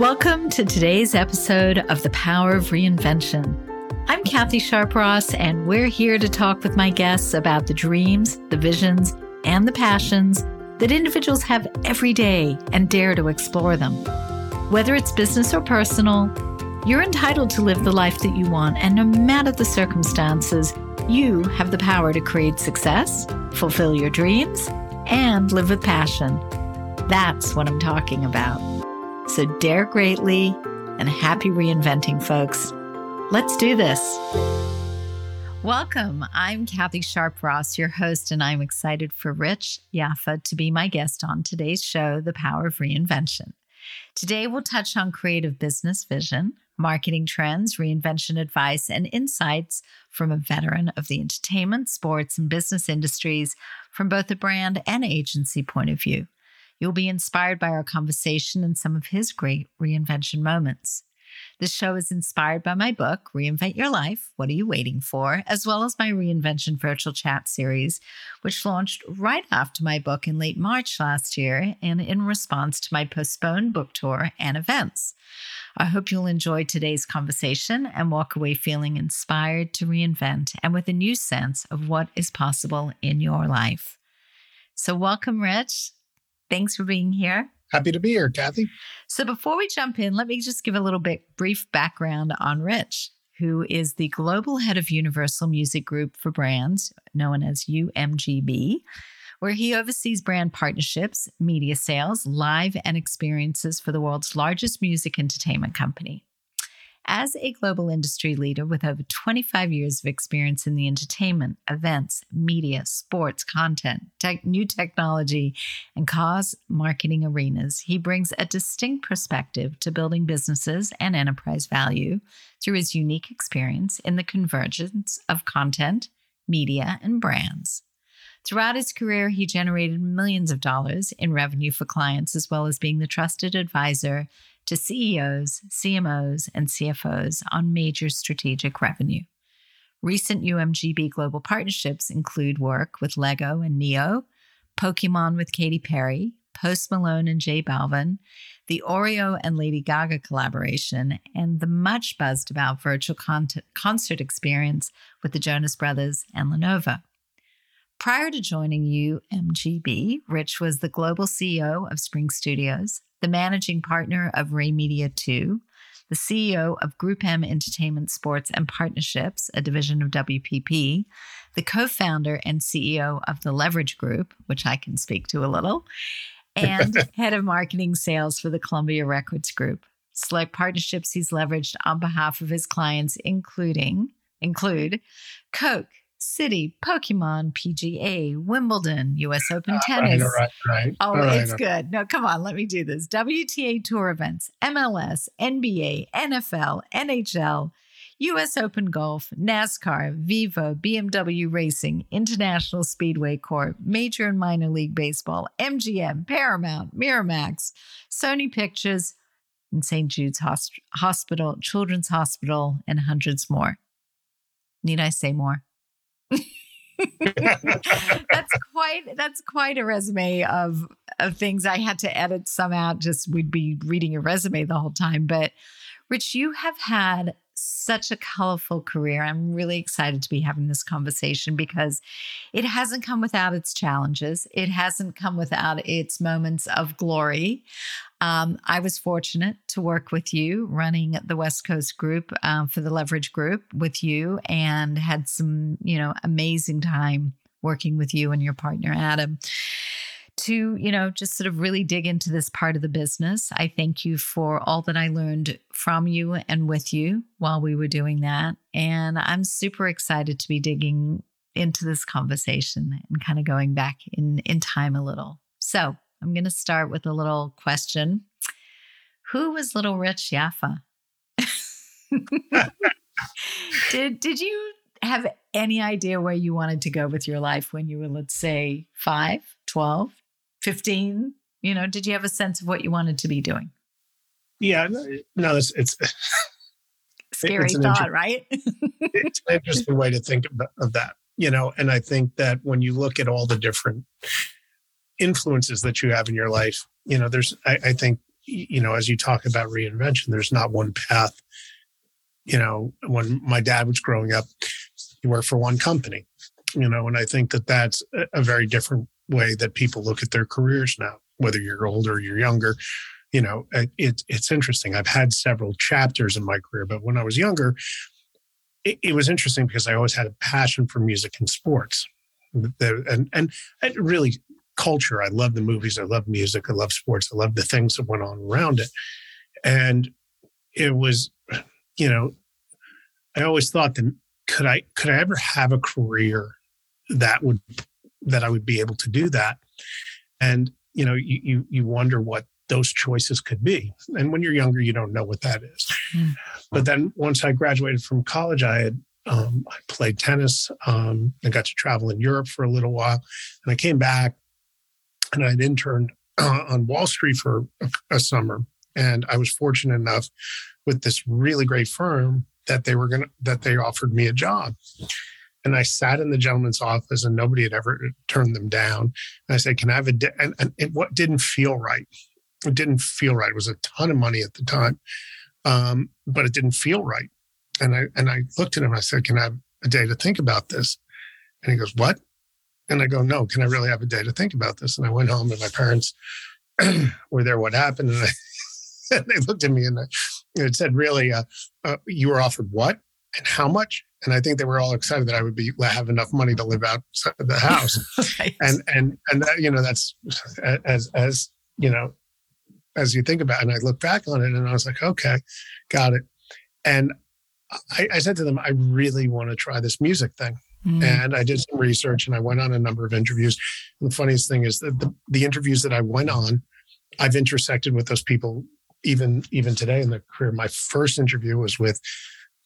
Welcome to today's episode of The Power of Reinvention. I'm Kathy Sharp Ross, and we're here to talk with my guests about the dreams, the visions, and the passions that individuals have every day and dare to explore them. Whether it's business or personal, you're entitled to live the life that you want, and no matter the circumstances, you have the power to create success, fulfill your dreams, and live with passion. That's what I'm talking about. So dare greatly and happy reinventing, folks. Let's do this. Welcome. I'm Kathy Sharp Ross, your host, and I'm excited for Rich Yaffa to be my guest on today's show, The Power of Reinvention. Today, we'll touch on creative business vision, marketing trends, reinvention advice, and insights from a veteran of the entertainment, sports, and business industries from both a brand and agency point of view. You'll be inspired by our conversation and some of his great reinvention moments. This show is inspired by my book, Reinvent Your Life What Are You Waiting For? as well as my Reinvention Virtual Chat series, which launched right after my book in late March last year and in response to my postponed book tour and events. I hope you'll enjoy today's conversation and walk away feeling inspired to reinvent and with a new sense of what is possible in your life. So, welcome, Rich. Thanks for being here. Happy to be here, Kathy. So, before we jump in, let me just give a little bit brief background on Rich, who is the global head of Universal Music Group for brands, known as UMGB, where he oversees brand partnerships, media sales, live, and experiences for the world's largest music entertainment company. As a global industry leader with over 25 years of experience in the entertainment, events, media, sports, content, tech, new technology, and cause marketing arenas, he brings a distinct perspective to building businesses and enterprise value through his unique experience in the convergence of content, media, and brands. Throughout his career, he generated millions of dollars in revenue for clients, as well as being the trusted advisor to CEOs, CMOs, and CFOs on major strategic revenue. Recent UMGB global partnerships include work with Lego and Neo, Pokemon with Katy Perry, Post Malone and J Balvin, the Oreo and Lady Gaga collaboration, and the much buzzed about virtual con- concert experience with the Jonas Brothers and Lenovo. Prior to joining UMGB, Rich was the global CEO of Spring Studios, the managing partner of Ray Media 2, the CEO of Group M Entertainment Sports and Partnerships, a division of WPP, the co founder and CEO of the Leverage Group, which I can speak to a little, and head of marketing sales for the Columbia Records Group. Select partnerships he's leveraged on behalf of his clients, including include Coke, Citi, Pokemon, PGA, Wimbledon, US Open uh, Tennis. Right, right, right. Oh, it's good. No, come on, let me do this. WTA Tour events, MLS, NBA, NFL, NHL, US Open Golf, NASCAR, Vivo, BMW Racing, International Speedway Corp, Major and Minor League Baseball, MGM, Paramount, Miramax, Sony Pictures, and St. Jude's Hospital, Children's Hospital, and hundreds more. Need I say more? that's quite that's quite a resume of of things. I had to edit some out just we'd be reading your resume the whole time. But Rich you have had such a colorful career. I'm really excited to be having this conversation because it hasn't come without its challenges. It hasn't come without its moments of glory. Um, I was fortunate to work with you running the West Coast group uh, for the Leverage Group with you and had some, you know, amazing time working with you and your partner, Adam to, you know, just sort of really dig into this part of the business. I thank you for all that I learned from you and with you while we were doing that. And I'm super excited to be digging into this conversation and kind of going back in, in time a little. So I'm going to start with a little question Who was little Rich Yaffa? did, did you have any idea where you wanted to go with your life when you were, let's say, five, 12? 15? You know, did you have a sense of what you wanted to be doing? Yeah, no, it's, it's scary it's thought, inter- right? it's an interesting way to think of that, you know, and I think that when you look at all the different influences that you have in your life, you know, there's, I, I think you know, as you talk about reinvention, there's not one path. You know, when my dad was growing up, he worked for one company, you know, and I think that that's a very different way that people look at their careers now, whether you're older or you're younger. You know, it, it's interesting. I've had several chapters in my career, but when I was younger, it, it was interesting because I always had a passion for music and sports. And, and, and really culture. I love the movies. I love music. I love sports. I love the things that went on around it. And it was, you know, I always thought that could I could I ever have a career that would that I would be able to do that? And you know, you you, you wonder what those choices could be. And when you're younger, you don't know what that is. Mm. But then once I graduated from college, I had um, I played tennis um, and got to travel in Europe for a little while. And I came back and I'd interned uh, on Wall Street for a, a summer. And I was fortunate enough with this really great firm that they were going to, that they offered me a job. And I sat in the gentleman's office and nobody had ever turned them down. And I said, Can I have a, di-? and, and it, what didn't feel right? It didn't feel right. It was a ton of money at the time, um, but it didn't feel right. And I, and I looked at him and I said, Can I have a day to think about this? And he goes, What? And I go, no, can I really have a day to think about this? And I went home and my parents were there. What happened? And, I, and they looked at me and it said, really, uh, uh, you were offered what and how much? And I think they were all excited that I would be have enough money to live outside the house. right. And and and that, you know that's as as you know as you think about it, and I look back on it and I was like, okay, got it. And I, I said to them, I really want to try this music thing. Mm. And I did some research and I went on a number of interviews. And the funniest thing is that the, the interviews that I went on, I've intersected with those people even even today in the career. My first interview was with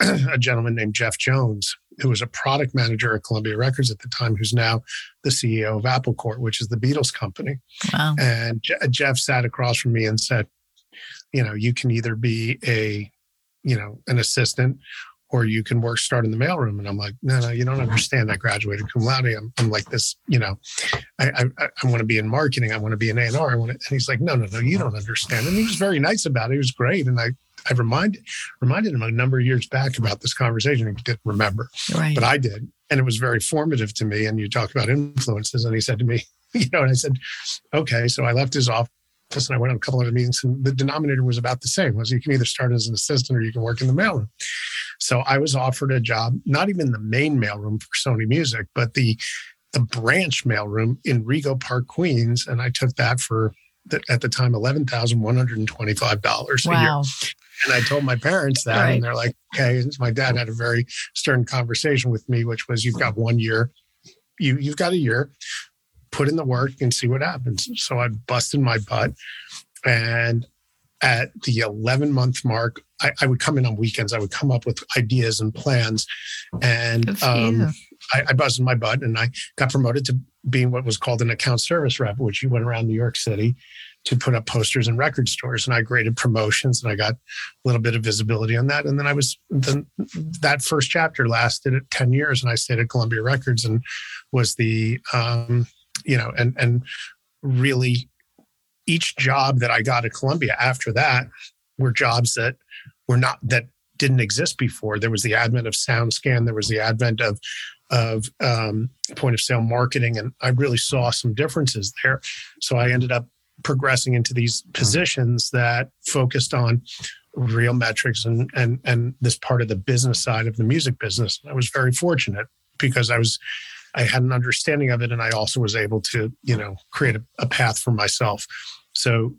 a gentleman named Jeff Jones, who was a product manager at Columbia Records at the time, who's now the CEO of Apple Corps, which is the Beatles company. Wow. And Je- Jeff sat across from me and said, you know, you can either be a, you know, an assistant or you can work start in the mailroom. And I'm like, no, no, you don't understand. I graduated cum laude. I'm, I'm like this, you know, I, I, I want to be in marketing. I want to be an A&R. I want to, and he's like, no, no, no, you don't understand. And he was very nice about it. He was great. And I, I reminded, reminded him a number of years back about this conversation. He didn't remember, right. but I did. And it was very formative to me. And you talk about influences. And he said to me, you know, and I said, okay. So I left his office and I went on a couple of meetings, and the denominator was about the same: was you can either start as an assistant or you can work in the mailroom. So I was offered a job, not even the main mailroom for Sony Music, but the the branch mailroom in Rego Park, Queens, and I took that for the, at the time eleven thousand one hundred and twenty five dollars wow. a year. And I told my parents that, right. and they're like, "Okay." My dad had a very stern conversation with me, which was, "You've got one year. You you've got a year. Put in the work and see what happens." So I busted my butt, and at the 11 month mark, I, I, would come in on weekends. I would come up with ideas and plans. And um, I, I my butt and I got promoted to being what was called an account service rep, which you went around New York City to put up posters in record stores. And I graded promotions and I got a little bit of visibility on that. And then I was, then that first chapter lasted 10 years and I stayed at Columbia Records and was the, um, you know, and, and really each job that I got at Columbia after that were jobs that were not that didn't exist before. There was the advent of SoundScan. There was the advent of of um, point of sale marketing, and I really saw some differences there. So I ended up progressing into these positions that focused on real metrics and and and this part of the business side of the music business. I was very fortunate because I was I had an understanding of it, and I also was able to, you know, create a, a path for myself. So,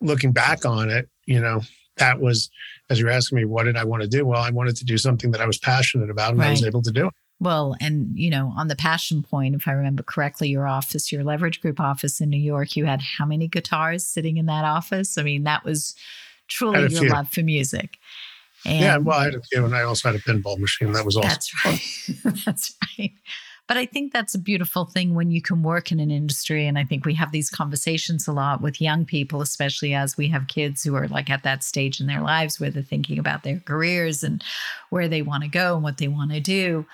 looking back on it, you know, that was as you're asking me, what did I want to do? Well, I wanted to do something that I was passionate about, and right. I was able to do it. Well, and you know, on the passion point, if I remember correctly, your office, your leverage group office in New York, you had how many guitars sitting in that office? I mean, that was truly your few. love for music. And yeah, well, I had a few, and I also had a pinball machine. That was awesome. That's right. that's right. But I think that's a beautiful thing when you can work in an industry. And I think we have these conversations a lot with young people, especially as we have kids who are like at that stage in their lives where they're thinking about their careers and where they want to go and what they want to do.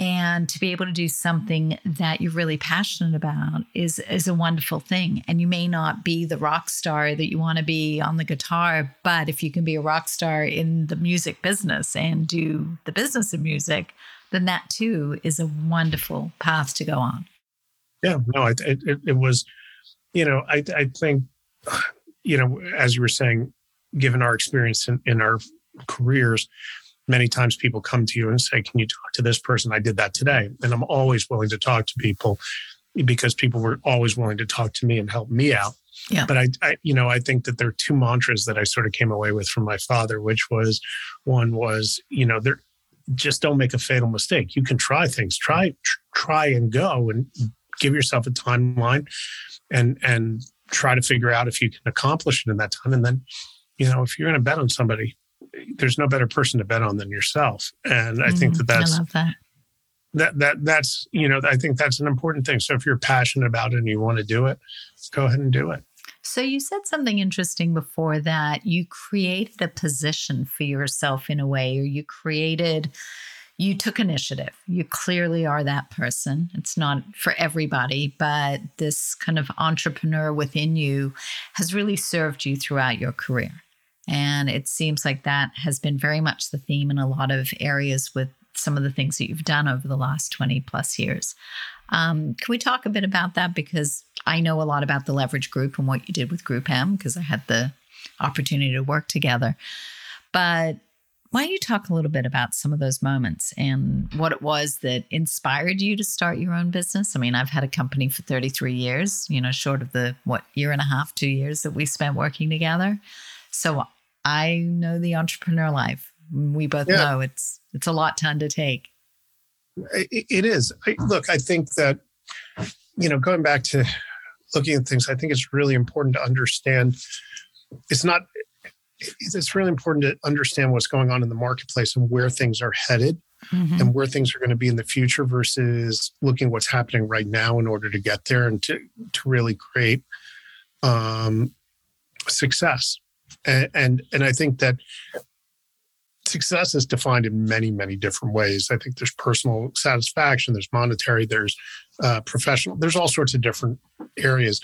And to be able to do something that you're really passionate about is is a wonderful thing. And you may not be the rock star that you want to be on the guitar but if you can be a rock star in the music business and do the business of music then that too is a wonderful path to go on. Yeah no it, it, it was you know i i think you know as you were saying given our experience in, in our careers many times people come to you and say, Can you talk to this person? I did that today. And I'm always willing to talk to people because people were always willing to talk to me and help me out. Yeah. But I, I, you know, I think that there are two mantras that I sort of came away with from my father, which was one was, you know, there just don't make a fatal mistake. You can try things, try, try and go and give yourself a timeline and, and try to figure out if you can accomplish it in that time. And then, you know, if you're going to bet on somebody, there's no better person to bet on than yourself. And I mm, think that that's that. that that that's you know I think that's an important thing. So if you're passionate about it and you want to do it, go ahead and do it. So you said something interesting before that you created a position for yourself in a way, or you created you took initiative. You clearly are that person. It's not for everybody, but this kind of entrepreneur within you has really served you throughout your career. And it seems like that has been very much the theme in a lot of areas with some of the things that you've done over the last 20 plus years. Um, can we talk a bit about that? Because I know a lot about the Leverage Group and what you did with Group M because I had the opportunity to work together. But why don't you talk a little bit about some of those moments and what it was that inspired you to start your own business? I mean, I've had a company for 33 years, you know, short of the what year and a half, two years that we spent working together. So I know the entrepreneur life. We both yeah. know it's it's a lot to undertake. it, it is. I, look, I think that you know, going back to looking at things, I think it's really important to understand. It's not. It's really important to understand what's going on in the marketplace and where things are headed. Mm-hmm. and where things are going to be in the future versus looking what's happening right now in order to get there and to to really create um, success and, and and I think that success is defined in many many different ways. I think there's personal satisfaction, there's monetary, there's uh, professional, there's all sorts of different areas.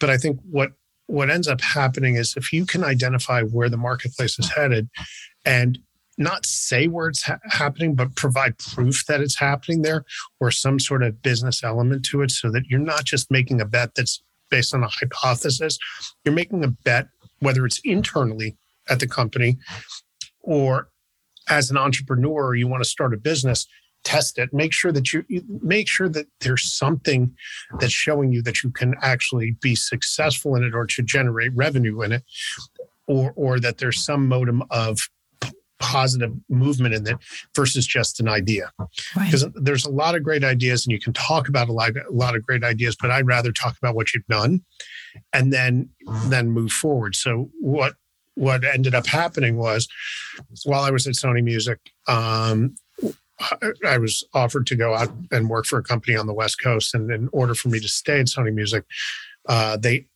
But I think what what ends up happening is if you can identify where the marketplace is headed and not say where it's ha- happening, but provide proof that it's happening there or some sort of business element to it so that you're not just making a bet that's based on a hypothesis. You're making a bet whether it's internally at the company or as an entrepreneur you want to start a business test it. Make sure that you, make sure that there's something that's showing you that you can actually be successful in it or to generate revenue in it or or that there's some modem of positive movement in it versus just an idea because right. there's a lot of great ideas and you can talk about a lot, a lot of great ideas but i'd rather talk about what you've done and then then move forward. So what what ended up happening was while I was at Sony Music, um, I was offered to go out and work for a company on the West Coast. And in order for me to stay at Sony Music, uh, they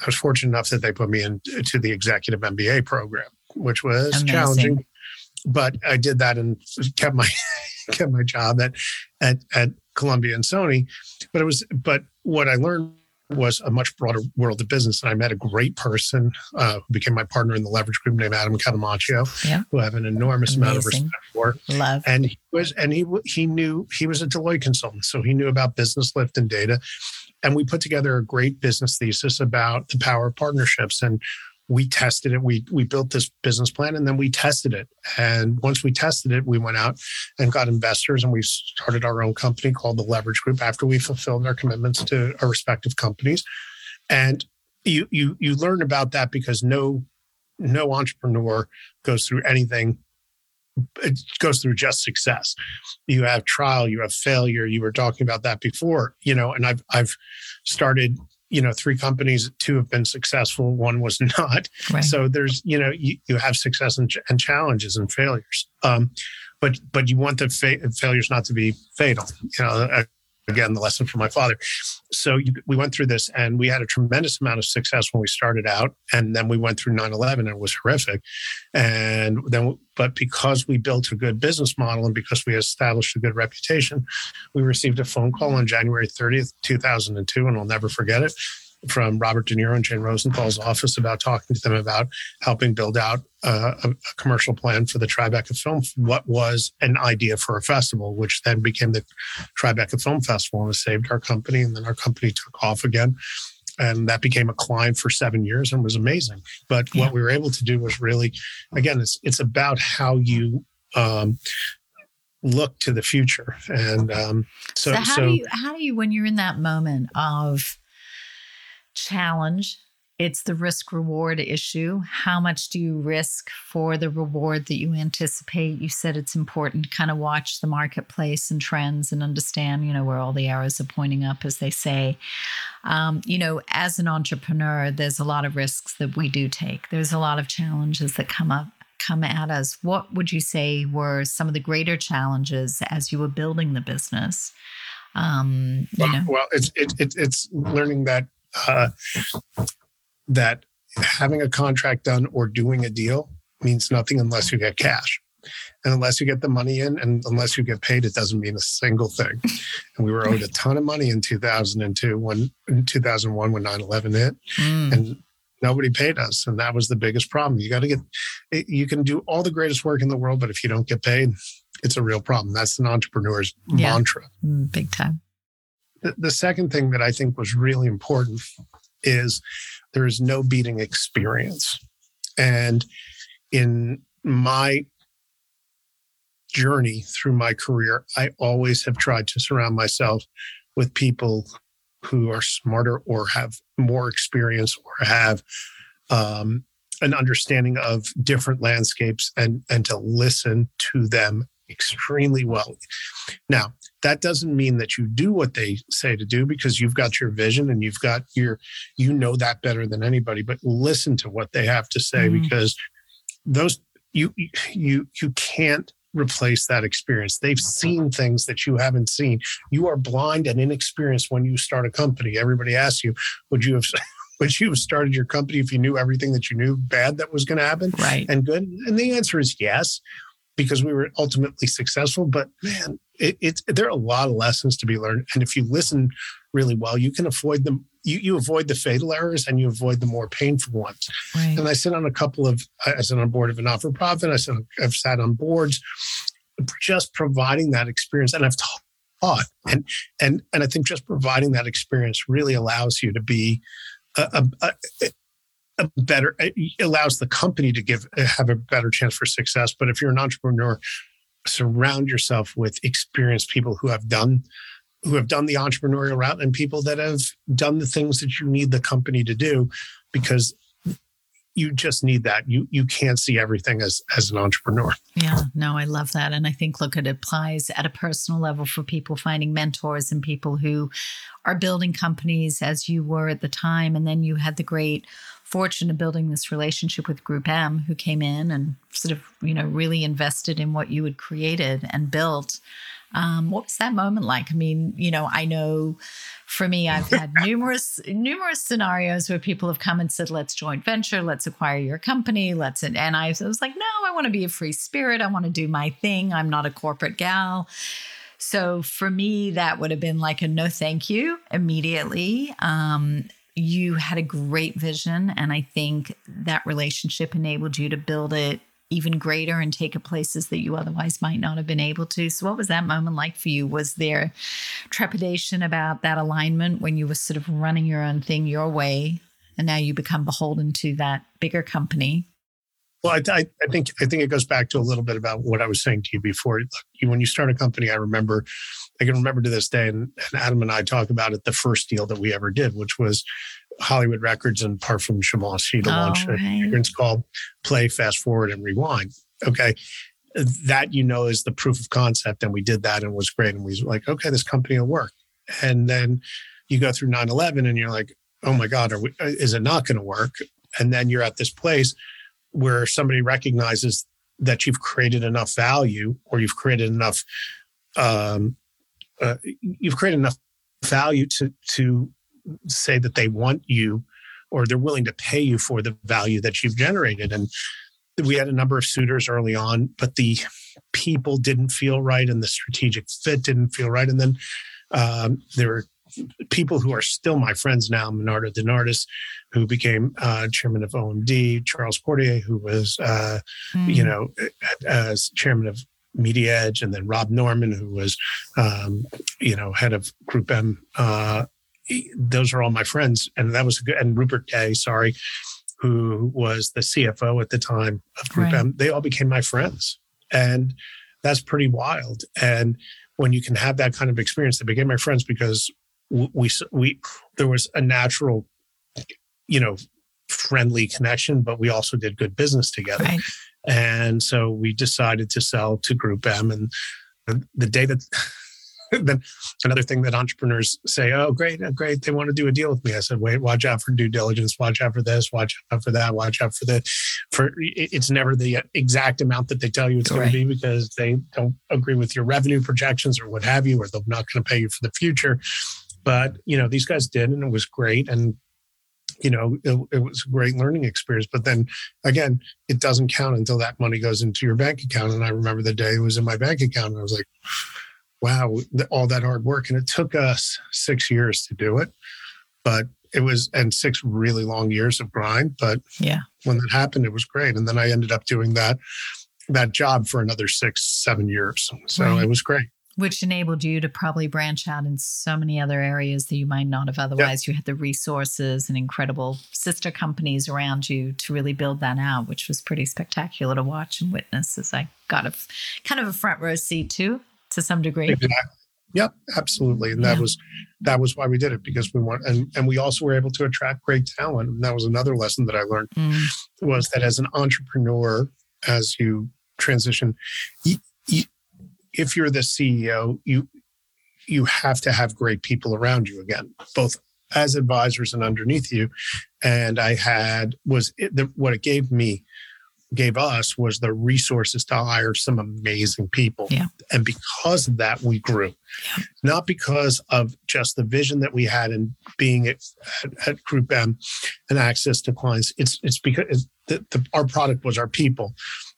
I was fortunate enough that they put me into the executive MBA program, which was Amazing. challenging. But I did that and kept my kept my job at at at Columbia and Sony. But it was but what I learned was a much broader world of business. And I met a great person uh, who became my partner in the leverage group named Adam Catamaccio, yeah. who I have an enormous Amazing. amount of respect for. Love. And he was, and he, he knew, he was a Deloitte consultant. So he knew about business lift and data. And we put together a great business thesis about the power of partnerships. And we tested it. We we built this business plan and then we tested it. And once we tested it, we went out and got investors and we started our own company called the Leverage Group after we fulfilled our commitments to our respective companies. And you you you learn about that because no no entrepreneur goes through anything it goes through just success. You have trial, you have failure. You were talking about that before, you know, and I've I've started you know three companies two have been successful one was not right. so there's you know you, you have success and, and, challenges and failures um, but but you want the fa- failures not to be fatal you know a again the lesson from my father. So you, we went through this and we had a tremendous amount of success when we started out and then we went through 9-11 and it was horrific. And then but because we built a good business model and because we established a good reputation we received a phone call on january 30th 2002 and i'll never forget it from Robert De Niro and Jane Rosenthal's office about talking to them about helping build out uh, a, a, commercial plan for the Tribeca Film. What was an idea for a festival, which then became the Tribeca Film Festival and saved our company. And then our company took off again. And that became a client for seven years and was amazing. But yeah. what we were able to do was really, again, it's it's about how you um, look to the future. And um, so, so how so, do you how do you when you're in that moment of challenge. It's the risk reward issue. How much do you risk for the reward that you anticipate? You said it's important to kind of watch the marketplace and trends and understand, you know, where all the arrows are pointing up, as they say. Um, you know, as an entrepreneur, there's a lot of risks that we do take. There's a lot of challenges that come up come at us. What would you say were some of the greater challenges as you were building the business? Um, well, know? well, it's it, it, it's learning that uh, that having a contract done or doing a deal means nothing unless you get cash. And unless you get the money in and unless you get paid, it doesn't mean a single thing. And we were owed a ton of money in 2002 when in 2001 when 9/11 hit, mm. and nobody paid us, and that was the biggest problem. You got to get, you can do all the greatest work in the world, but if you don't get paid, it's a real problem. That's an entrepreneur's yeah. mantra. Mm, big time. The, second thing that I think was really important is there is no beating experience. And in my journey through my career, I always have tried to surround myself with people who are smarter or have more experience or have um, an understanding of different landscapes and and to listen to them extremely well. Now, that doesn't mean that you do what they say to do because you've got your vision and you've got your you know that better than anybody but listen to what they have to say mm. because those you you you can't replace that experience. They've seen things that you haven't seen. You are blind and inexperienced when you start a company. Everybody asks you would you have would you have started your company if you knew everything that you knew bad that was going to happen? Right. And good and the answer is yes because we were ultimately successful. But man, it, it's there are a lot of lessons to be learned, and if you listen really well, you can avoid them. You, you avoid the fatal errors and you avoid the more painful ones. Right. And I sit on a couple of. I sit on board of a not for profit. I said I've sat on boards, just providing that experience, and I've taught, and and and I think just providing that experience really allows you to be a, a, a a better allows the company to give have a better chance for success. But if you're an entrepreneur surround yourself with experienced people who have done who have done the entrepreneurial route and people that have done the things that you need the company to do because you just need that. You you can't see everything as as an entrepreneur. Yeah no i love that. And i think look it applies at a personal level for people finding mentors and people who are building companies as you were at the time. And then you had the great fortune of building this relationship with Group M, who came in and sort of, you know, really invested in what you had created and built. Um, what was that moment like? I mean, you know, I know for me, I've had numerous, numerous scenarios where people have come and said, let's joint venture, let's acquire your company, let's, and I was like, no, I want to be a free spirit. I want to do my thing. I'm not a corporate gal. So for me, that would have been like a no thank you immediately. Um, you had a great vision. And I think that relationship enabled you to build it even greater and take it places that you otherwise might not have been able to. So, what was that moment like for you? Was there trepidation about that alignment when you were sort of running your own thing your way, and now you become beholden to that bigger company? Well, I, I, think I think it goes back to a little bit about what I was saying to you before. When you start a company, I remember I can remember to this day, and, and Adam and I talk about it, the first deal that we ever did, which was Hollywood Records and Parfum Givenchy to oh, launch right. a experience called Play, Fast Forward, and Rewind. Okay. That you know is the proof of concept. And we did that and it was great. And we were like, okay, this company will work. And then you go through 9 11 and you're like, oh my God, we, is it not going to work? And then you're at this place where somebody recognizes that you've created enough value or you've created enough um, uh, you've created enough value to to say that they want you or they're willing to pay you for the value that you've generated and we had a number of suitors early on but the people didn't feel right and the strategic fit didn't feel right and then um, there were people who are still my friends now Menardo DeNardis who became uh, chairman of omd charles Courtier, who was uh, mm. you know as chairman of Media Edge, and then Rob Norman, who was, um, you know, head of Group M. Uh, those are all my friends, and that was good. And Rupert Day, sorry, who was the CFO at the time of Group right. M. They all became my friends, and that's pretty wild. And when you can have that kind of experience, they became my friends because we we there was a natural, you know, friendly connection, but we also did good business together. Right. And so we decided to sell to Group M. And the day that, then another thing that entrepreneurs say, oh, great, uh, great, they want to do a deal with me. I said, wait, watch out for due diligence, watch out for this, watch out for that, watch out for the, For it's never the exact amount that they tell you it's right. going to be because they don't agree with your revenue projections or what have you, or they're not going to pay you for the future. But you know, these guys did, and it was great. And you know, it, it, was a great learning experience. But then again, it doesn't count until that money goes into your bank account. And I remember the day it was in my bank account, and I was like, wow, all that hard work. And it took us six years to do it. But it was, and six really long years of grind. But yeah, when that happened, it was great. And then I ended up doing that that job for another six, seven years. So right. it was great which enabled you to probably branch out in so many other areas that you might not have otherwise. You had the resources and incredible sister companies around you to really build that out, which was pretty spectacular to watch and witness as I got a kind of a front row seat too, to some degree. Exactly. Yep, absolutely. And that yeah. was that was why we did it because we want and and we also were able to attract great talent. And that was another lesson that I learned mm. was that as an entrepreneur, as you transition, if you're the CEO, you you have to have great people around you again, both as advisors and underneath you. And I had was it, the, what it gave me gave us was the resources to hire some amazing people. Yeah. And because of that, we grew. Yeah. Not because of just the vision that we had and being at, at, Group M and access to clients. It's it's because the, the, our product was our people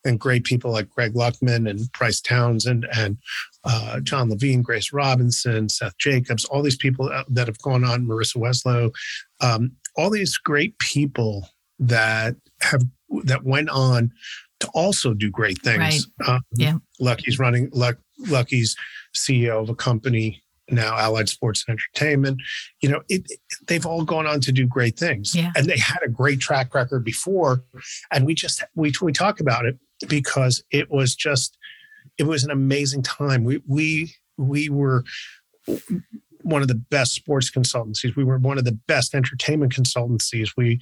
and great people like Greg Luckman and Bryce Townsend and uh, John Levine, Grace Robinson, Seth Jacobs, all these people that have gone on, Marissa Weslow, um, all these great people that have that went on to also do great things. Right. Um, yeah. Lucky's running Luck, Lucky's CEO of a company now Allied Sports and Entertainment. You know, it, it, they've all gone on to do great things, yeah. and they had a great track record before. And we just we we talk about it because it was just it was an amazing time. We we we were one of the best sports consultancies. We were one of the best entertainment consultancies. We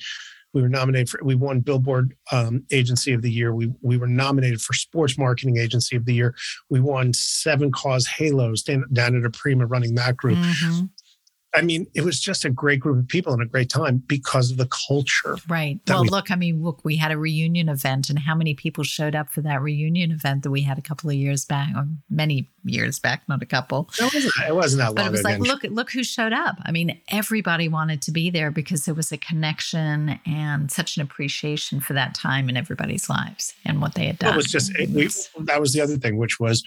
we were nominated for we won Billboard um, Agency of the Year. We we were nominated for Sports Marketing Agency of the Year. We won seven cause halos down, down at Aprima running that group. Mm-hmm. I mean, it was just a great group of people and a great time because of the culture. Right. Well, we, look, I mean, look, we had a reunion event, and how many people showed up for that reunion event that we had a couple of years back, or many years back, not a couple. It wasn't, it wasn't that long. But it was like, look, look who showed up. I mean, everybody wanted to be there because there was a connection and such an appreciation for that time in everybody's lives and what they had done. Well, it was just it, we, that was the other thing, which was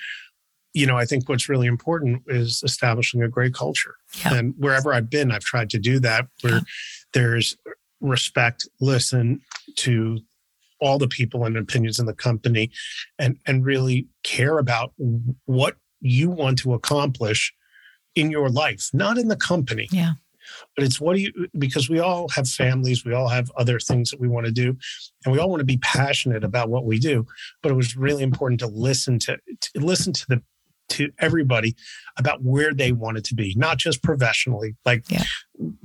you know, I think what's really important is establishing a great culture. Yeah. And wherever I've been, I've tried to do that where yeah. there's respect, listen to all the people and opinions in the company and and really care about what you want to accomplish in your life, not in the company. Yeah. But it's what do you because we all have families, we all have other things that we want to do, and we all want to be passionate about what we do. But it was really important to listen to, to listen to the to everybody about where they wanted to be, not just professionally, like yeah.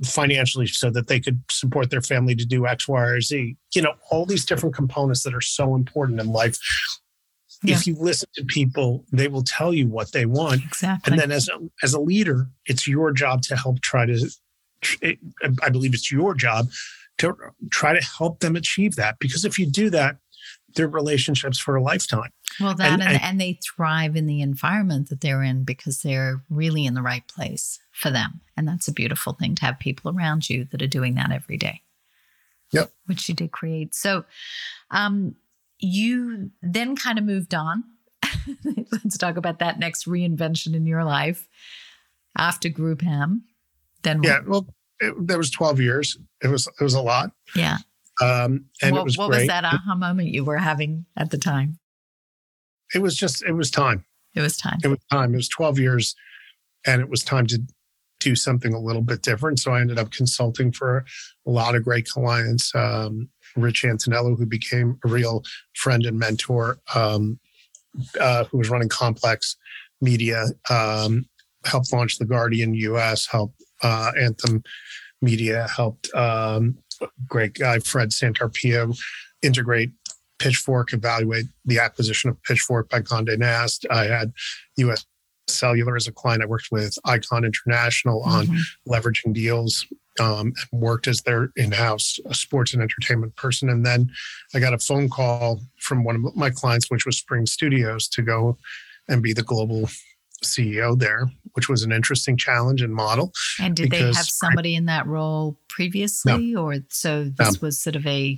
financially, so that they could support their family to do X, Y, or Z. You know, all these different components that are so important in life. Yeah. If you listen to people, they will tell you what they want. Exactly. And then as a, as a leader, it's your job to help try to, I believe it's your job to try to help them achieve that. Because if you do that, they're relationships for a lifetime. Well, that and, and, and, they thrive in the environment that they're in because they're really in the right place for them. And that's a beautiful thing to have people around you that are doing that every day. Yep. Which you did create. So um, you then kind of moved on. Let's talk about that next reinvention in your life after Group M. Then yeah, well, it, there was 12 years. It was it was a lot. Yeah. Um, and what, it was what great. was that aha moment you were having at the time? It was just it was time. It was time. It was time. It was 12 years, and it was time to do something a little bit different. So I ended up consulting for a lot of great clients. Um, Rich Antonello, who became a real friend and mentor, um, uh, who was running Complex Media, um, helped launch The Guardian US, helped uh, Anthem Media, helped um, great guy Fred Santarpia integrate Pitchfork, evaluate the acquisition of Pitchfork by Condé Nast. I had US Cellular as a client. I worked with Icon International on mm-hmm. leveraging deals um, and worked as their in-house sports and entertainment person. And then I got a phone call from one of my clients, which was Spring Studios, to go and be the global CEO there, which was an interesting challenge and model. And did they have somebody in that role previously, no, or so this no. was sort of a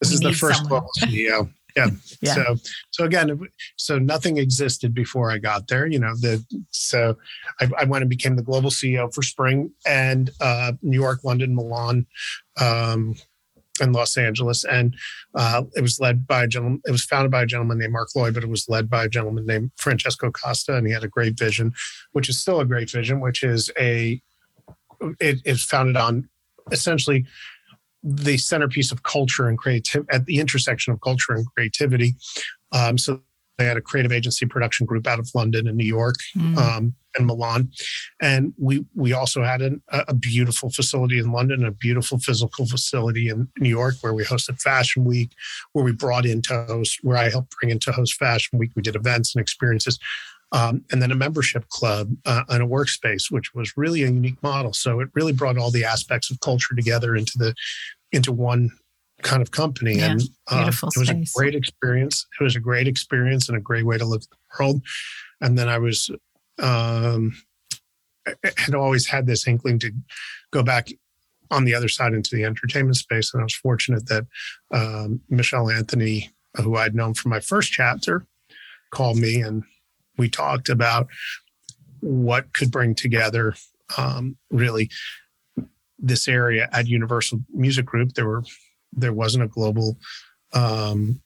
this is the first someone. global CEO. Yeah. yeah. So so again, so nothing existed before I got there. You know, the so I, I went and became the global CEO for Spring and uh, New York, London, Milan, um, and Los Angeles, and uh, it was led by a gentleman. It was founded by a gentleman named Mark Lloyd, but it was led by a gentleman named Francesco Costa, and he had a great vision, which is still a great vision, which is a it is founded on essentially the centerpiece of culture and creativity at the intersection of culture and creativity. Um, so they had a creative agency production group out of London and New York mm. um, and Milan, and we we also had an, a beautiful facility in London, a beautiful physical facility in New York where we hosted Fashion Week, where we brought in to host, where I helped bring in to host Fashion Week. We did events and experiences. Um, and then a membership club uh, and a workspace, which was really a unique model. So it really brought all the aspects of culture together into the into one kind of company. Yeah, and uh, it was space. a great experience. It was a great experience and a great way to look at the world. And then I was, um, I had always had this inkling to go back on the other side into the entertainment space. And I was fortunate that um, Michelle Anthony, who I'd known from my first chapter, called me and we talked about what could bring together um, really this area at Universal Music Group. There were there wasn't a global um,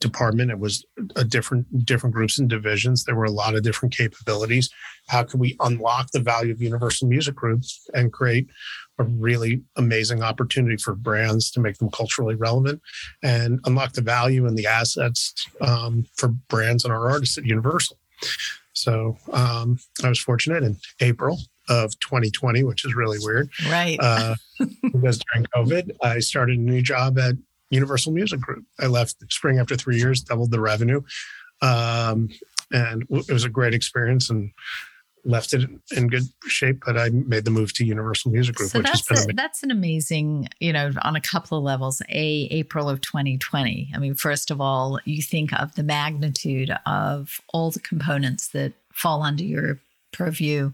department. It was a different different groups and divisions. There were a lot of different capabilities. How could we unlock the value of Universal Music Group and create a really amazing opportunity for brands to make them culturally relevant and unlock the value and the assets um, for brands and our artists at Universal? So um, I was fortunate in April of 2020, which is really weird. Right. Uh, because during COVID, I started a new job at Universal Music Group. I left spring after three years, doubled the revenue. Um, and it was a great experience and left it in good shape, but I made the move to Universal Music Group, so which that's has been a, that's an amazing, you know, on a couple of levels. A April of 2020. I mean, first of all, you think of the magnitude of all the components that fall under your purview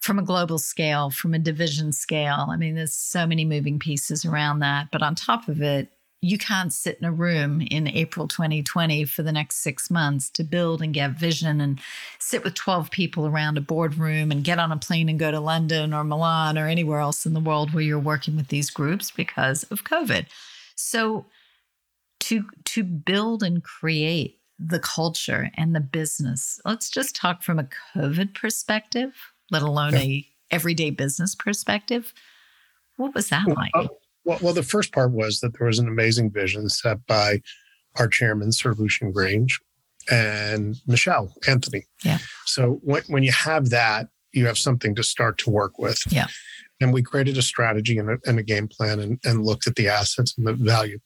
from a global scale, from a division scale. I mean, there's so many moving pieces around that. But on top of it, you can't sit in a room in April 2020 for the next six months to build and get vision and sit with 12 people around a boardroom and get on a plane and go to London or Milan or anywhere else in the world where you're working with these groups because of COVID. So to to build and create the culture and the business, let's just talk from a COVID perspective let alone yeah. a everyday business perspective. What was that well, like? Uh, Well, well, the first part was that there was an amazing vision set by our chairman, Sir Lucian Grainge, and Michelle Anthony. Yeah. So when, when you have that, you have something to start to work with. Yeah. And we created a strategy and a, and a game plan and, and looked at the assets and the value.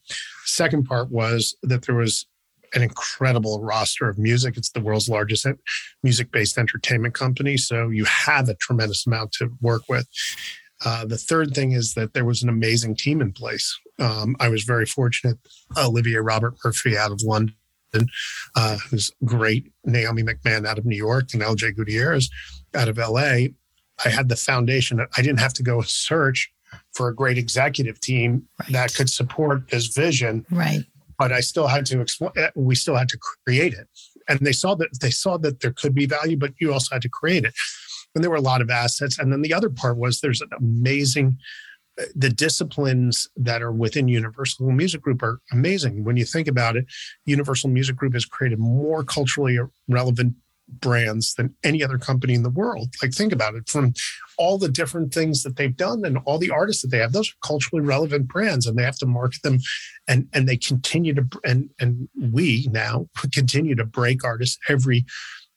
Second part was that there was an incredible roster of music. It's the world's largest music based entertainment company. So you have a tremendous amount to work with. Uh, the third thing is that there was an amazing team in place. Um, I was very fortunate. Olivia Robert Murphy out of London, uh, who's great. Naomi McMahon out of New York, and LJ Gutierrez out of LA. I had the foundation. I didn't have to go search for a great executive team right. that could support this vision. Right. But I still had to explain. Eh, we still had to create it, and they saw that they saw that there could be value, but you also had to create it. And there were a lot of assets. And then the other part was there's an amazing the disciplines that are within Universal Music Group are amazing. When you think about it, Universal Music Group has created more culturally relevant brands than any other company in the world. Like, think about it from all the different things that they've done and all the artists that they have. Those are culturally relevant brands, and they have to market them, and and they continue to and and we now continue to break artists every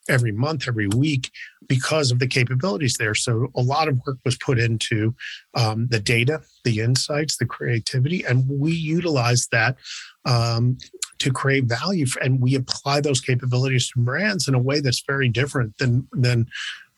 every month, every week because of the capabilities there. So a lot of work was put into um, the data, the insights, the creativity, and we utilize that um, to create value for, and we apply those capabilities to brands in a way that's very different than than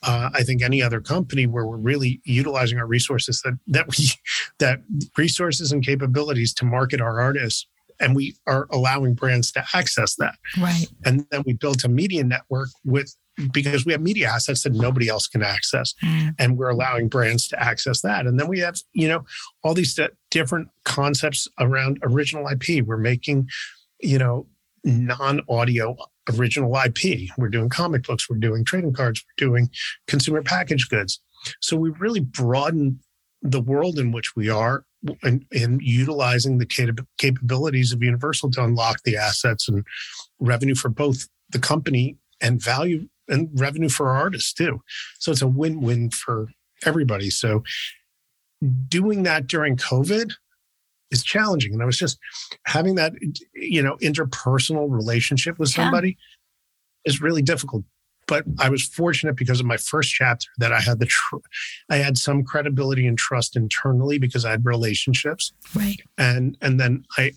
uh, I think any other company where we're really utilizing our resources that that we that resources and capabilities to market our artists and we are allowing brands to access that right and then we built a media network with because we have media assets that nobody else can access mm. and we're allowing brands to access that and then we have you know all these different concepts around original ip we're making you know, non audio original IP. We're doing comic books, we're doing trading cards, we're doing consumer packaged goods. So we really broaden the world in which we are and, and utilizing the cap- capabilities of Universal to unlock the assets and revenue for both the company and value and revenue for artists too. So it's a win win for everybody. So doing that during COVID is challenging. And I was just having that, you know, interpersonal relationship with somebody yeah. is really difficult. But I was fortunate because of my first chapter that I had the, tr- I had some credibility and trust internally because I had relationships. Right. And, and then I,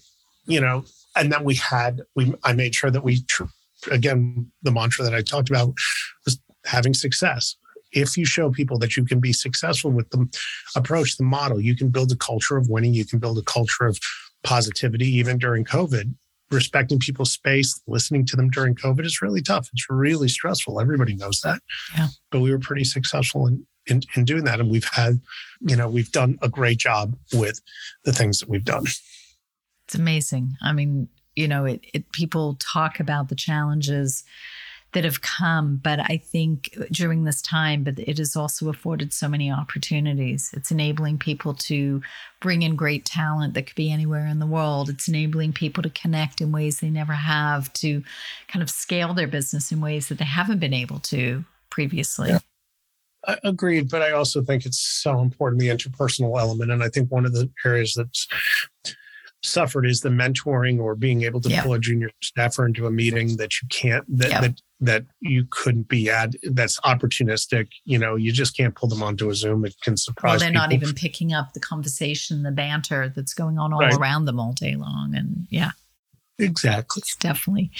you know, and then we had, we, I made sure that we, tr- again, the mantra that I talked about was having success if you show people that you can be successful with the approach, the model, you can build a culture of winning, you can build a culture of positivity, even during COVID. Respecting people's space, listening to them during COVID is really tough. It's really stressful. Everybody knows that. Yeah. But we were pretty successful in, in, in doing that. And we've had, you know, we've done a great job with the things that we've done. It's amazing. I mean, you know, it, it people talk about the challenges that have come. But I think during this time, but it has also afforded so many opportunities. It's enabling people to bring in great talent that could be anywhere in the world. It's enabling people to connect in ways they never have, to kind of scale their business in ways that they haven't been able to previously. Yeah. I agreed, but I also think it's so important the interpersonal element. And I think one of the areas that's suffered is the mentoring or being able to pull a junior staffer into a meeting that you can't that, that that you couldn't be at that's opportunistic you know you just can't pull them onto a zoom it can surprise well they're people. not even picking up the conversation the banter that's going on all right. around them all day long and yeah exactly it's definitely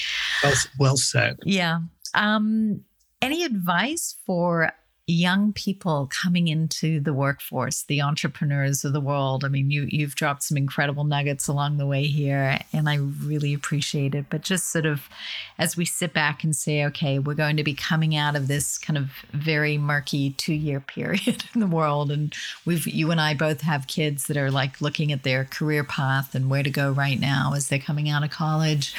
well, well said yeah um any advice for young people coming into the workforce, the entrepreneurs of the world. I mean, you you've dropped some incredible nuggets along the way here, and I really appreciate it. But just sort of as we sit back and say, okay, we're going to be coming out of this kind of very murky two year period in the world, and we've you and I both have kids that are like looking at their career path and where to go right now as they're coming out of college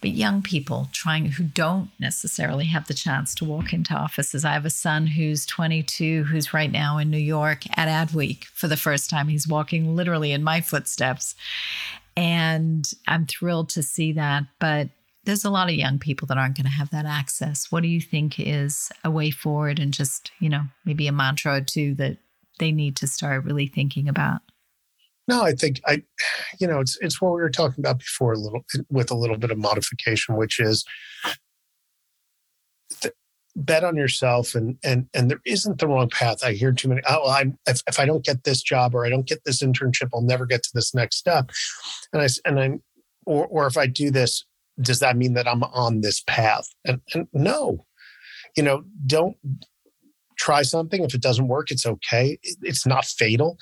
but young people trying who don't necessarily have the chance to walk into offices. I have a son who's 22 who's right now in New York at Adweek for the first time. He's walking literally in my footsteps. And I'm thrilled to see that. But there's a lot of young people that aren't going to have that access. What do you think is a way forward and just, you know, maybe a mantra or two that they need to start really thinking about? No, I think I, you know, it's it's what we were talking about before a little with a little bit of modification, which is th- bet on yourself and and and there isn't the wrong path. I hear too many. Oh, I'm if, if I don't get this job or I don't get this internship, I'll never get to this next step. And I and I'm or or if I do this, does that mean that I'm on this path? And and no, you know, don't try something. If it doesn't work, it's okay. It's not fatal,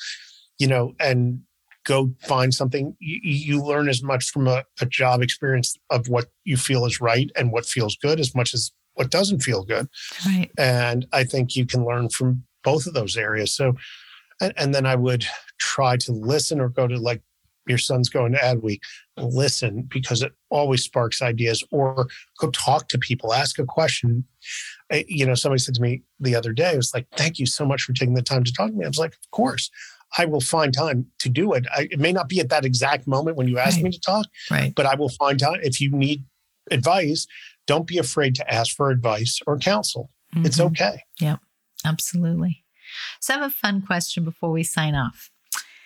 you know, and go find something. You, you learn as much from a, a job experience of what you feel is right and what feels good as much as what doesn't feel good. Right. And I think you can learn from both of those areas. So, and, and then I would try to listen or go to like your son's going to Adweek, listen because it always sparks ideas or go talk to people, ask a question. I, you know, somebody said to me the other day, it was like, thank you so much for taking the time to talk to me. I was like, of course. I will find time to do it. I, it may not be at that exact moment when you ask Right. me to talk, Right. but I will find time. If you need advice, don't be afraid to ask for advice or counsel. It's Mhm. okay. Yeah, absolutely. So I have a fun question before we sign off.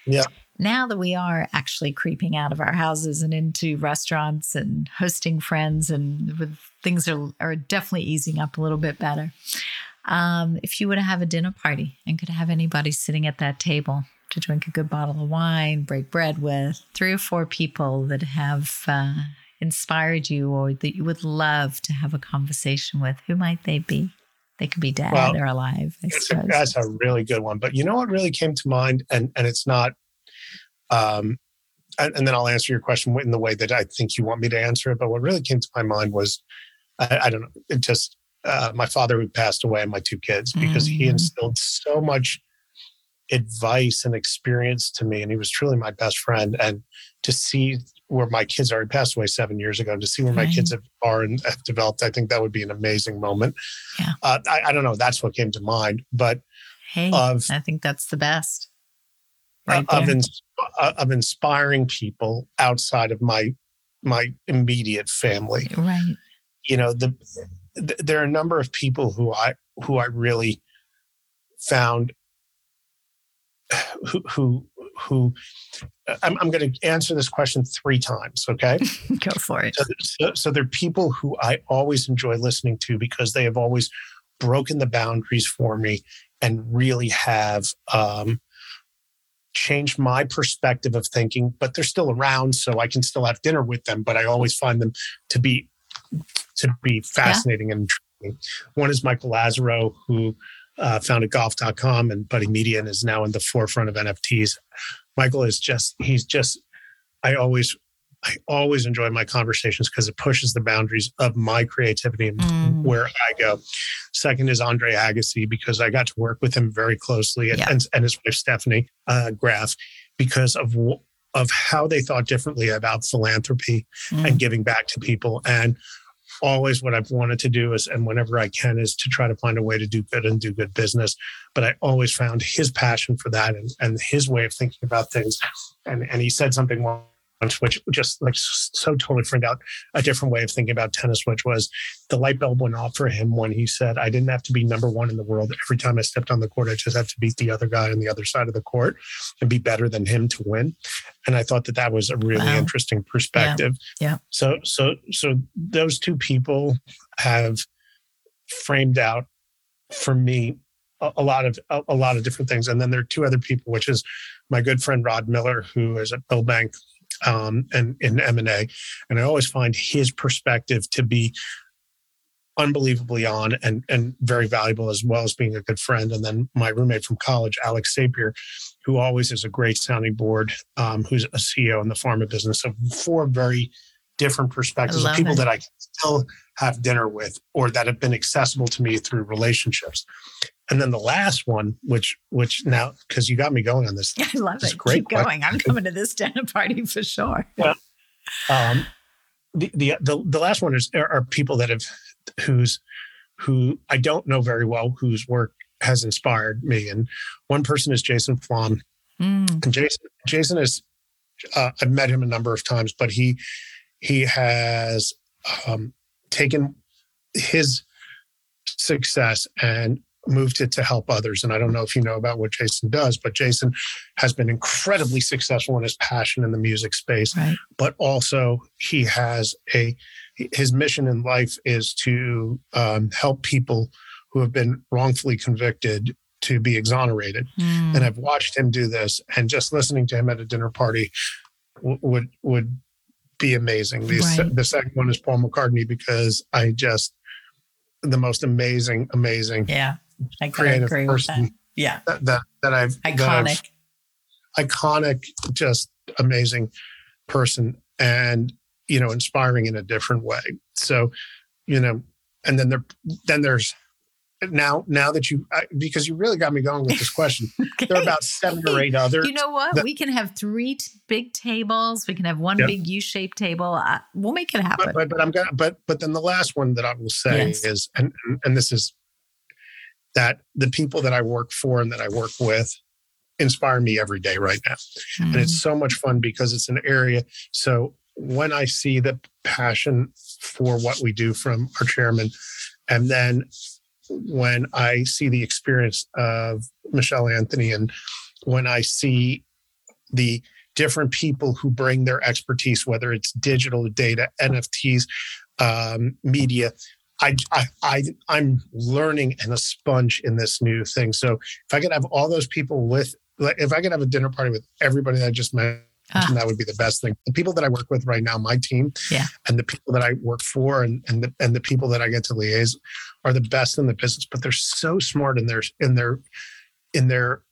Yeah. Now that we are actually creeping out of our houses and into restaurants and hosting friends, and with things are, are definitely easing up a little bit better. Um, if you were to have a dinner party and could have anybody sitting at that table to drink a good bottle of wine, break bread with, three or four people that have uh, inspired you or that you would love to have a conversation with, who might they be? They could be dead Well, or alive, a, that's a really good one. But you know what really came to mind, and and it's not. Um, and, and then I'll answer your question in the way that I think you want me to answer it. But what really came to my mind was, I, I don't know, it just uh, my father who passed away and my two kids because he Mm. instilled so much advice and experience to me, and he was truly my best friend. And to see where my kids are, he passed away seven years ago. To see where my kids have, are and have developed, I think that would be an amazing moment. Yeah. Uh, I, I don't know. That's what came to mind. But Hey, of I think that's the best. Right of, ins- uh, of inspiring people outside of my my immediate family. right. You know, the th- there are a number of people who I who I really found who who who I'm, I'm going to answer this question three times. Okay. Go for it. So, so, so there are people who I always enjoy listening to because they have always broken the boundaries for me and really have um, changed my perspective of thinking. But they're still around, so I can still have dinner with them. But I always find them to be to be fascinating and intriguing. One is Michael Lazerow, who uh, founded golf.com and Buddy Media and is now in the forefront of NFTs. Michael is just, he's just, I always, I always enjoy my conversations because it pushes the boundaries of my creativity and Mm. where I go. Second is Andre Agassi because I got to work with him very closely and, Yeah. and, and his wife Stefanie uh, Graf because of of how they thought differently about philanthropy Mm. and giving back to people. And always what I've wanted to do is, and whenever I can, is to try to find a way to do good and do good business. But I always found his passion for that and, and his way of thinking about things. And, and he said something which just like so totally framed out a different way of thinking about tennis, which was the light bulb went off for him when he said, I didn't have to be number one in the world. Every time I stepped on the court, I just had to beat the other guy on the other side of the court and be better than him to win. And I thought that that was a really Wow. interesting perspective. Yeah. So, so, so those two people have framed out for me a, lot of a, a lot of different things. And then there are two other people, which is my good friend Rod Miller, who is at Bill Bank um, and in M and A, and I always find his perspective to be unbelievably on and and very valuable as well as being a good friend. And then my roommate from college, Alex Sapier, who always is a great sounding board, um, who's a CEO in the pharma business. So four very different perspectives of people it. that I can still have dinner with or that have been accessible to me through relationships. And then the last one, which which now because you got me going on this, I love That's it. great Keep going. I'm coming to this dinner party for sure. um, the, the the the last one is are, are people that have who's who I don't know very well whose work has inspired me, and one person is Jason Flom. Mm. And Jason Jason is uh, I've met him a number of times, but he he has um, taken his success and moved it to help others. And I don't know if you know about what Jason does, but Jason has been incredibly successful in his passion in the music space Right. but also he has a his mission in life is to um, help people who have been wrongfully convicted to be exonerated Mm. and i've watched him do this and just listening to him at a dinner party w- would would be amazing the, Right. the second one is paul mccartney because i just the most amazing amazing yeah. I creative agree with that. person Yeah. that, that, that I've that I've- Iconic. iconic, just amazing person and, you know, inspiring in a different way. So, you know, and then there, then there's now, now that you, I, because you really got me going with this question, there are about seven or eight other. You know what? that- we can have three t- big tables. We can have one Yeah. big U-shaped table. Uh, we'll make it happen. but, but, but I'm gonna, but, but then the last one that I will say Yes. is, and, and- and this is that the people that I work for and that I work with inspire me every day right now. and Mm. it's so much fun because it's an area so when i see the passion for what we do from our chairman and then when i see the experience of michele anthony and when i see the different people who bring their expertise whether it's digital data nfts um, media I, I, I, I'm learning and a sponge in this new thing. So if I could have all those people with, like, if I could have a dinner party with everybody that I just mentioned, Ah. that would be the best thing. The people that I work with right now, my team, Yeah. and the people that I work for, and and the and the people that I get to liaise, are the best in the business. But they're so smart in their in their in their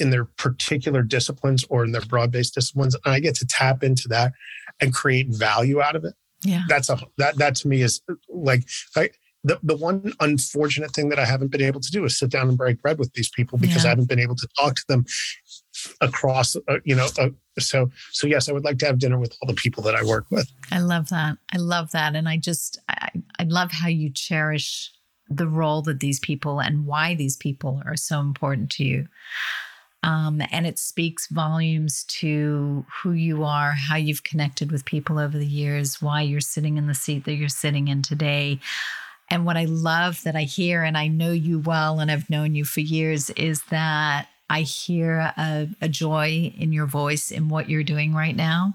in their particular disciplines or in their broad-based disciplines, and I get to tap into that and create value out of it yeah. that's a that that to me is like I, the the one unfortunate thing that I haven't been able to do is sit down and break bread with these people because Yeah. I haven't been able to talk to them across uh, you know uh, so so yes I would like to have dinner with all the people that I work with I love that. I love that. And I just, I, I love how you cherish the role that these people and why these people are so important to you. Um, and it speaks volumes to who you are, how you've connected with people over the years, why you're sitting in the seat that you're sitting in today. And what I love that I hear, and I know you well, and I've known you for years, is that I hear a, a joy in your voice in what you're doing right now.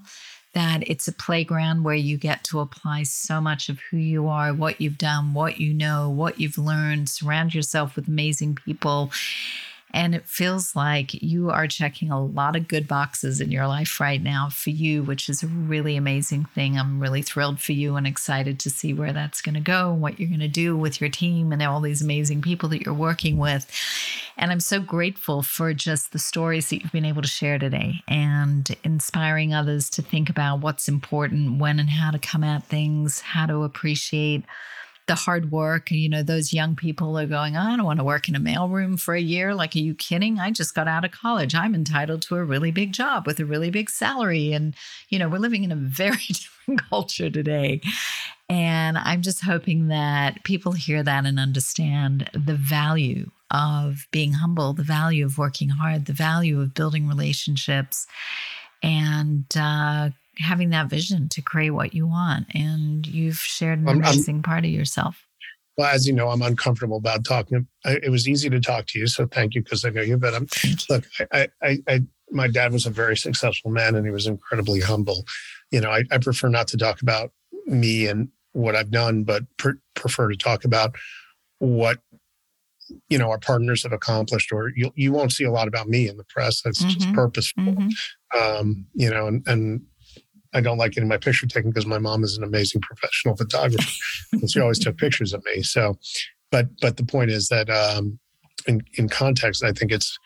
That it's a playground where you get to apply so much of who you are, what you've done, what you know, what you've learned, surround yourself with amazing people. And it feels like you are checking a lot of good boxes in your life right now for you, which is a really amazing thing. I'm really thrilled for you and excited to see where that's going to go and what you're going to do with your team and all these amazing people that you're working with. And I'm so grateful for just the stories that you've been able to share today and inspiring others to think about what's important, when and how to come at things, how to appreciate the hard work. You know, those young people are going, I don't want to work in a mailroom for a year. Like, are you kidding? I just got out of college. I'm entitled to a really big job with a really big salary. And, you know, we're living in a very different culture today. And I'm just hoping that people hear that and understand the value of being humble, the value of working hard, the value of building relationships, and uh, having that vision to create what you want. And you've shared an I'm- I'm- amazing part of yourself. well as you know I'm uncomfortable about talking I, it was easy to talk to you so thank you because I know you but I'm look I, I I my dad was a very successful man and he was incredibly humble you know I, I prefer not to talk about me and what I've done but per, prefer to talk about what you know our partners have accomplished or you you won't see a lot about me in the press that's just Mhm. purposeful Mhm. um you know and and I don't like getting my picture taken because my mom is an amazing professional photographer and she always took pictures of me so but but the point is that um in in context I think it's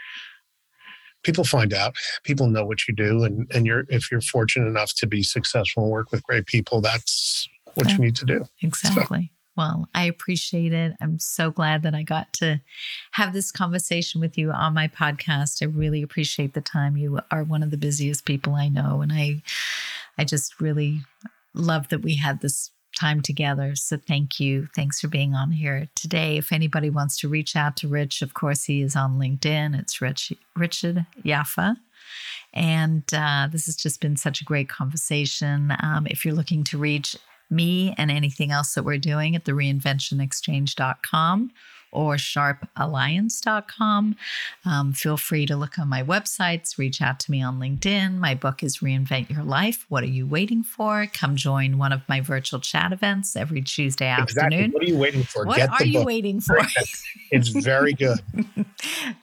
people find out people know what you do and and you're if you're fortunate enough to be successful and work with great people that's what Yeah. you need to do Exactly. Well, I appreciate it. I'm so glad that I got to have this conversation with you on my podcast. I really appreciate the time. You are one of the busiest people I know, and I, I just really love that we had this time together. So thank you. Thanks for being on here today. If anybody wants to reach out to Rich, of course he is on LinkedIn. It's Rich Richard Yaffa. And uh, this has just been such a great conversation. Um, if you're looking to reach me and anything else that we're doing at the reinventionexchange.com or sharpalliance.com. Um, feel free to look on my websites, reach out to me on LinkedIn. My book is Reinvent Your Life. What are you waiting for? Come join one of my virtual chat events every Tuesday exactly afternoon. what are you waiting for What get are the you book waiting for? it's very good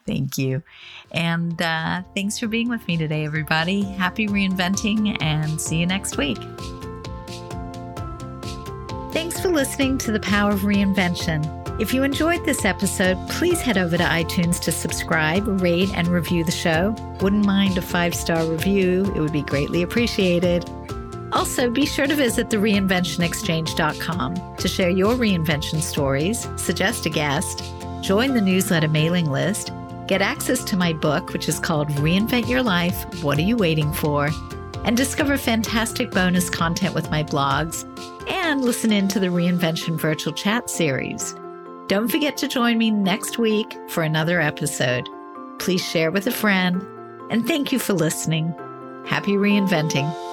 Thank you. And uh, thanks for being with me today, everybody. Happy reinventing and see you next week. Thanks for listening to The Power of Reinvention. If you enjoyed this episode, please head over to iTunes to subscribe, rate, and review the show. Wouldn't mind a five star review, it would be greatly appreciated. Also, be sure to visit the reinventionexchange.com to share your reinvention stories, suggest a guest, join the newsletter mailing list, get access to my book, which is called Reinvent Your Life What Are You Waiting For? and discover fantastic bonus content with my blogs, and listen in to the Reinvention Virtual Chat series. Don't forget to join me next week for another episode. Please share with a friend, and thank you for listening. Happy reinventing.